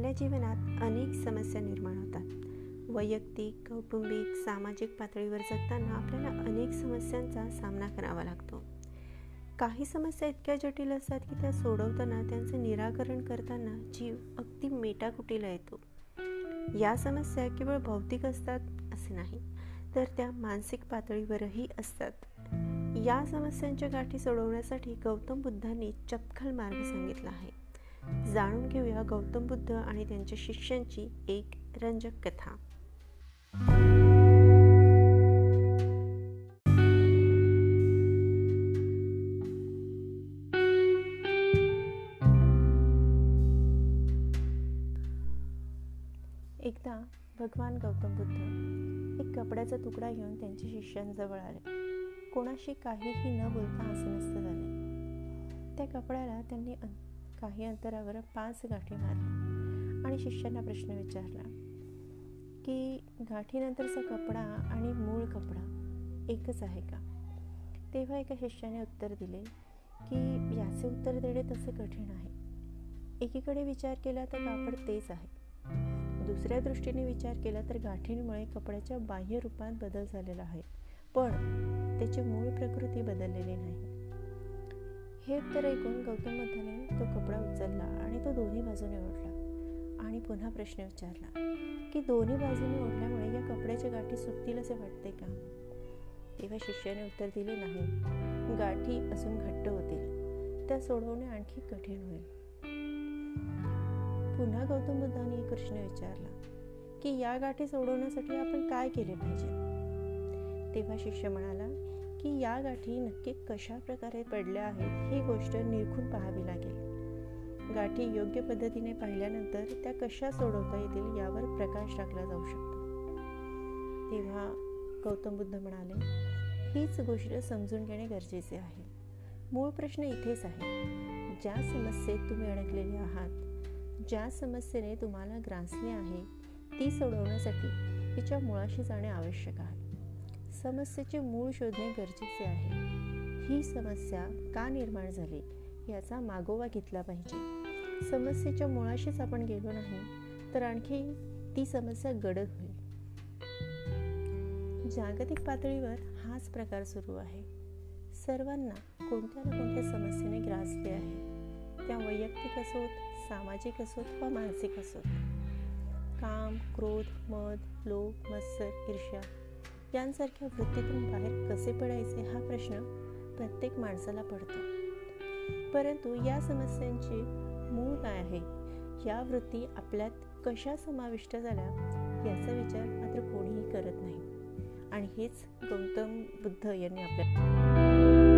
आपल्या जीवनात अनेक समस्या निर्माण होतात. वैयक्तिक कौटुंबिक सामाजिक पातळीवर जगताना आपल्याला अनेक समस्यांचा सामना करावा लागतो. काही समस्या इतक्या जटिल असतात की त्या सोडवताना त्यांचं निराकरण करताना जीव अगदी मेटाकुटीला येतो. या समस्या केवळ भौतिक असतात असे नाही तर त्या मानसिक पातळीवरही असतात. या समस्यांच्या गाठी सोडवण्यासाठी गौतम बुद्धांनी चपखल मार्ग सांगितला आहे. जाणून घेऊया गौतम बुद्ध आणि त्यांच्या शिष्यांची एक रंजक कथा. एकदा भगवान गौतम बुद्ध एक कपड्याचा तुकडा घेऊन त्यांच्या शिष्यांजवळ आले. कोणाशी काहीही न बोलता असं नसतं झालं. त्या कपड्याला त्यांनी काही अंतरावर पाच गाठी मारल्या आणि शिष्यांना प्रश्न विचारला की गाठीनंतरचा कपडा आणि मूळ कपडा एकच आहे का? तेव्हा एका शिष्याने उत्तर दिले की याचे उत्तर देणे तसे कठीण आहे. एकीकडे विचार केला तर कापड तेच आहे. दुसऱ्या दृष्टीने विचार केला तर गाठींमुळे कपड्याच्या बाह्य रूपात बदल झालेला आहे. पण त्याची मूळ प्रकृती बदललेली नाही. हे उत्तर ऐकून गौतम बुद्धाने तो कपडा उचलला आणि तो दोन्ही बाजूने ओढला आणि पुन्हा प्रश्न विचारला की दोन्ही बाजूने ओढल्यामुळे या कपड्याच्या गाठी सुटतील असे वाटते का? तेव्हा शिष्याने उत्तर दिले नाही. गाठी अजून घट्ट होतील. त्या सोडवणे आणखी कठीण होईल. पुन्हा गौतम बुद्धाने प्रश्न विचारला की या गाठी सोडवण्यासाठी आपण काय केले पाहिजे? तेव्हा शिष्य म्हणाला की या गाठी नक्की कशा प्रकारे पडल्या आहेत ही गोष्ट निरखून पाहावी लागेल. गाठी योग्य पद्धतीने पाहिल्यानंतर त्या कशा सोडवता येतील यावर प्रकाश टाकला जाऊ शकतो. तेव्हा गौतम बुद्ध म्हणाले हीच गोष्ट समजून घेणे गरजेचे आहे. मूळ प्रश्न इथेच आहे. ज्या समस्येत तुम्ही अडकलेले आहात ज्या समस्येने तुम्हाला ग्रासले आहे ती सोडवण्यासाठी तिच्या मुळाशी जाणे आवश्यक आहे. समस्येचे मूळ शोधणे गरजेचे आहे. ही समस्या का निर्माण झाली याचा मागोवा घेतला पाहिजे. समस्येच्या मुळाशीच आपण गेलो नाही तर आणखी ती समस्या गडद होईल. जागतिक पातळीवर हाच प्रकार सुरू आहे. सर्वांना कोणत्या ना कोणत्या समस्येने ग्रासले आहे. त्या वैयक्तिक असोत सामाजिक असोत व मानसिक असोत. काम क्रोध मद लोभ मत्सर ईर्ष्या यांसारख्या वृत्तीतून बाहेर कसे पडायचे हा प्रश्न प्रत्येक माणसाला पडतो. परंतु या समस्यांचे मूळ काय आहे? या वृत्ती आपल्यात कशा समाविष्ट झाल्या याचा विचार मात्र कोणीही करत नाही. आणि हेच गौतम बुद्ध यांनी आपल्या